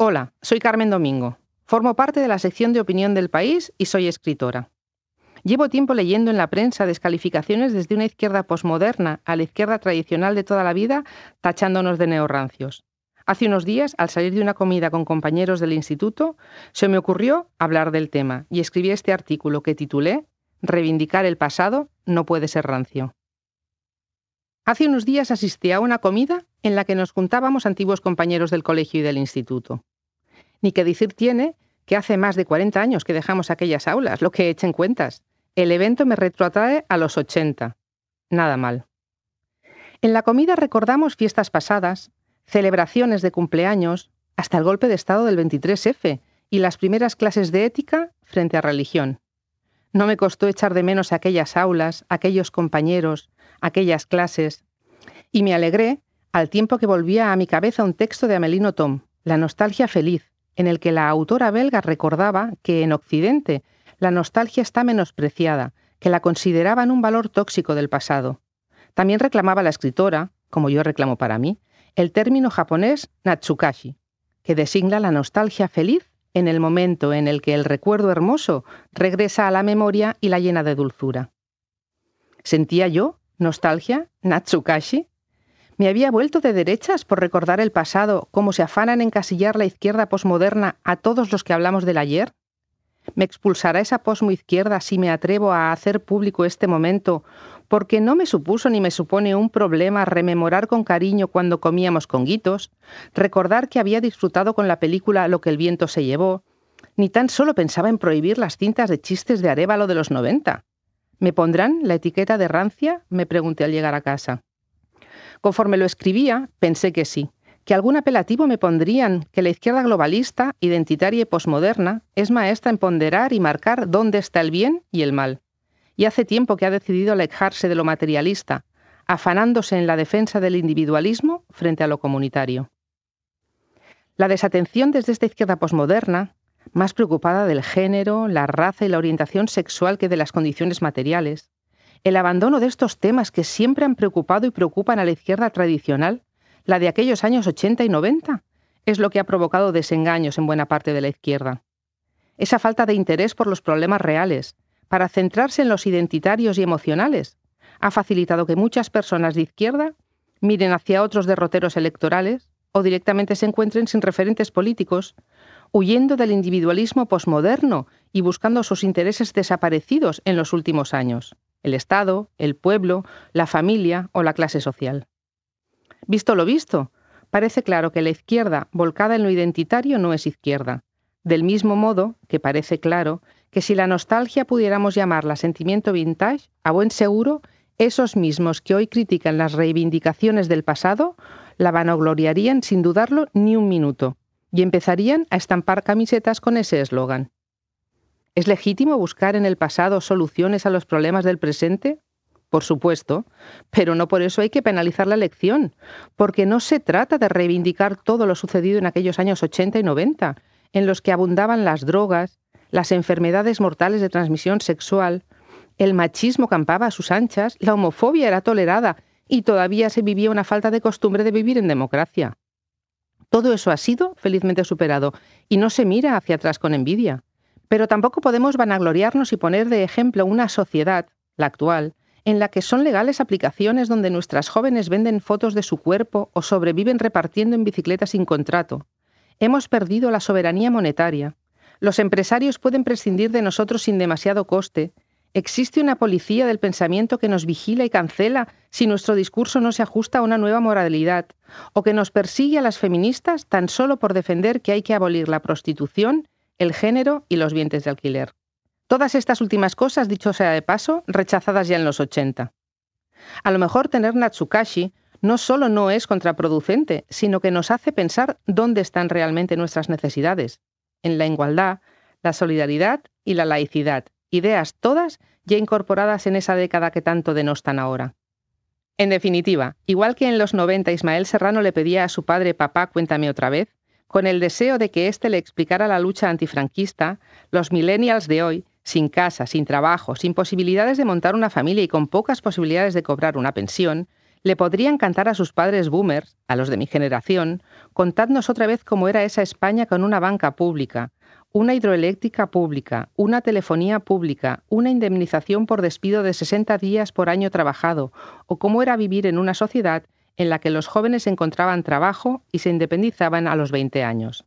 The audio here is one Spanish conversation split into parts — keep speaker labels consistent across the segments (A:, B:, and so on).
A: Hola, soy Carmen Domingo. Formo parte de la sección de opinión del país y soy escritora. Llevo tiempo leyendo en la prensa descalificaciones desde una izquierda posmoderna a la izquierda tradicional de toda la vida, tachándonos de neorrancios. Hace unos días, al salir de una comida con compañeros del instituto, se me ocurrió hablar del tema y escribí este artículo que titulé Reivindicar el pasado no puede ser rancio. Hace unos días asistí a una comida en la que nos juntábamos antiguos compañeros del colegio y del instituto. Ni que decir tiene que hace más de 40 años que dejamos aquellas aulas, lo que echen cuentas. El evento me retrotrae a los 80. Nada mal. En la comida recordamos fiestas pasadas, celebraciones de cumpleaños, hasta el golpe de Estado del 23F y las primeras clases de ética frente a religión. No me costó echar de menos aquellas aulas, aquellos compañeros, aquellas clases, y me alegré al tiempo que volvía a mi cabeza un texto de Amelino Tom, La nostalgia feliz, en el que la autora belga recordaba que en Occidente la nostalgia está menospreciada, que la consideraban un valor tóxico del pasado. También reclamaba la escritora, como yo reclamo para mí, el término japonés Natsukashi, que designa la nostalgia feliz en el momento en el que el recuerdo hermoso regresa a la memoria y la llena de dulzura. Sentía yo ¿Nostalgia? ¿Natsukashi? ¿Me había vuelto de derechas por recordar el pasado como se afanan en encasillar la izquierda posmoderna a todos los que hablamos del ayer? ¿Me expulsará esa posmoizquierda si me atrevo a hacer público este momento porque no me supuso ni me supone un problema rememorar con cariño cuando comíamos con guitos, recordar que había disfrutado con la película Lo que el viento se llevó, ni tan solo pensaba en prohibir las cintas de chistes de Arevalo de los 90. ¿Me pondrán la etiqueta de rancia? me pregunté al llegar a casa. Conforme lo escribía, pensé que sí, que algún apelativo me pondrían, que la izquierda globalista, identitaria y posmoderna es maestra en ponderar y marcar dónde está el bien y el mal. Y hace tiempo que ha decidido alejarse de lo materialista, afanándose en la defensa del individualismo frente a lo comunitario. La desatención desde esta izquierda posmoderna, más preocupada del género, la raza y la orientación sexual que de las condiciones materiales. El abandono de estos temas que siempre han preocupado y preocupan a la izquierda tradicional, la de aquellos años 80 y 90, es lo que ha provocado desengaños en buena parte de la izquierda. Esa falta de interés por los problemas reales, para centrarse en los identitarios y emocionales, ha facilitado que muchas personas de izquierda miren hacia otros derroteros electorales o directamente se encuentren sin referentes políticos huyendo del individualismo posmoderno y buscando sus intereses desaparecidos en los últimos años, el Estado, el pueblo, la familia o la clase social. Visto lo visto, parece claro que la izquierda volcada en lo identitario no es izquierda, del mismo modo que parece claro que si la nostalgia pudiéramos llamarla sentimiento vintage, a buen seguro, esos mismos que hoy critican las reivindicaciones del pasado la vanagloriarían sin dudarlo ni un minuto y empezarían a estampar camisetas con ese eslogan. ¿Es legítimo buscar en el pasado soluciones a los problemas del presente? Por supuesto, pero no por eso hay que penalizar la elección, porque no se trata de reivindicar todo lo sucedido en aquellos años 80 y 90, en los que abundaban las drogas, las enfermedades mortales de transmisión sexual, el machismo campaba a sus anchas, la homofobia era tolerada y todavía se vivía una falta de costumbre de vivir en democracia. Todo eso ha sido felizmente superado y no se mira hacia atrás con envidia. Pero tampoco podemos vanagloriarnos y poner de ejemplo una sociedad, la actual, en la que son legales aplicaciones donde nuestras jóvenes venden fotos de su cuerpo o sobreviven repartiendo en bicicletas sin contrato. Hemos perdido la soberanía monetaria. Los empresarios pueden prescindir de nosotros sin demasiado coste ¿Existe una policía del pensamiento que nos vigila y cancela si nuestro discurso no se ajusta a una nueva moralidad? ¿O que nos persigue a las feministas tan solo por defender que hay que abolir la prostitución, el género y los vientres de alquiler? Todas estas últimas cosas, dicho sea de paso, rechazadas ya en los 80. A lo mejor tener Natsukashi no solo no es contraproducente, sino que nos hace pensar dónde están realmente nuestras necesidades, en la igualdad, la solidaridad y la laicidad, ideas todas ya incorporadas en esa década que tanto denostan ahora. En definitiva, igual que en los 90 Ismael Serrano le pedía a su padre papá cuéntame otra vez, con el deseo de que éste le explicara la lucha antifranquista, los millennials de hoy, sin casa, sin trabajo, sin posibilidades de montar una familia y con pocas posibilidades de cobrar una pensión, Le podrían cantar a sus padres boomers, a los de mi generación, contadnos otra vez cómo era esa España con una banca pública, una hidroeléctrica pública, una telefonía pública, una indemnización por despido de 60 días por año trabajado, o cómo era vivir en una sociedad en la que los jóvenes encontraban trabajo y se independizaban a los 20 años.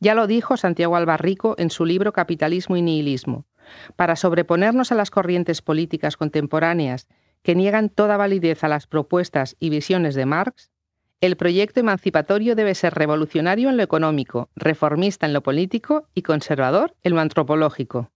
A: Ya lo dijo Santiago Albarrico en su libro Capitalismo y Nihilismo. Para sobreponernos a las corrientes políticas contemporáneas que niegan toda validez a las propuestas y visiones de Marx, el proyecto emancipatorio debe ser revolucionario en lo económico, reformista en lo político y conservador en lo antropológico.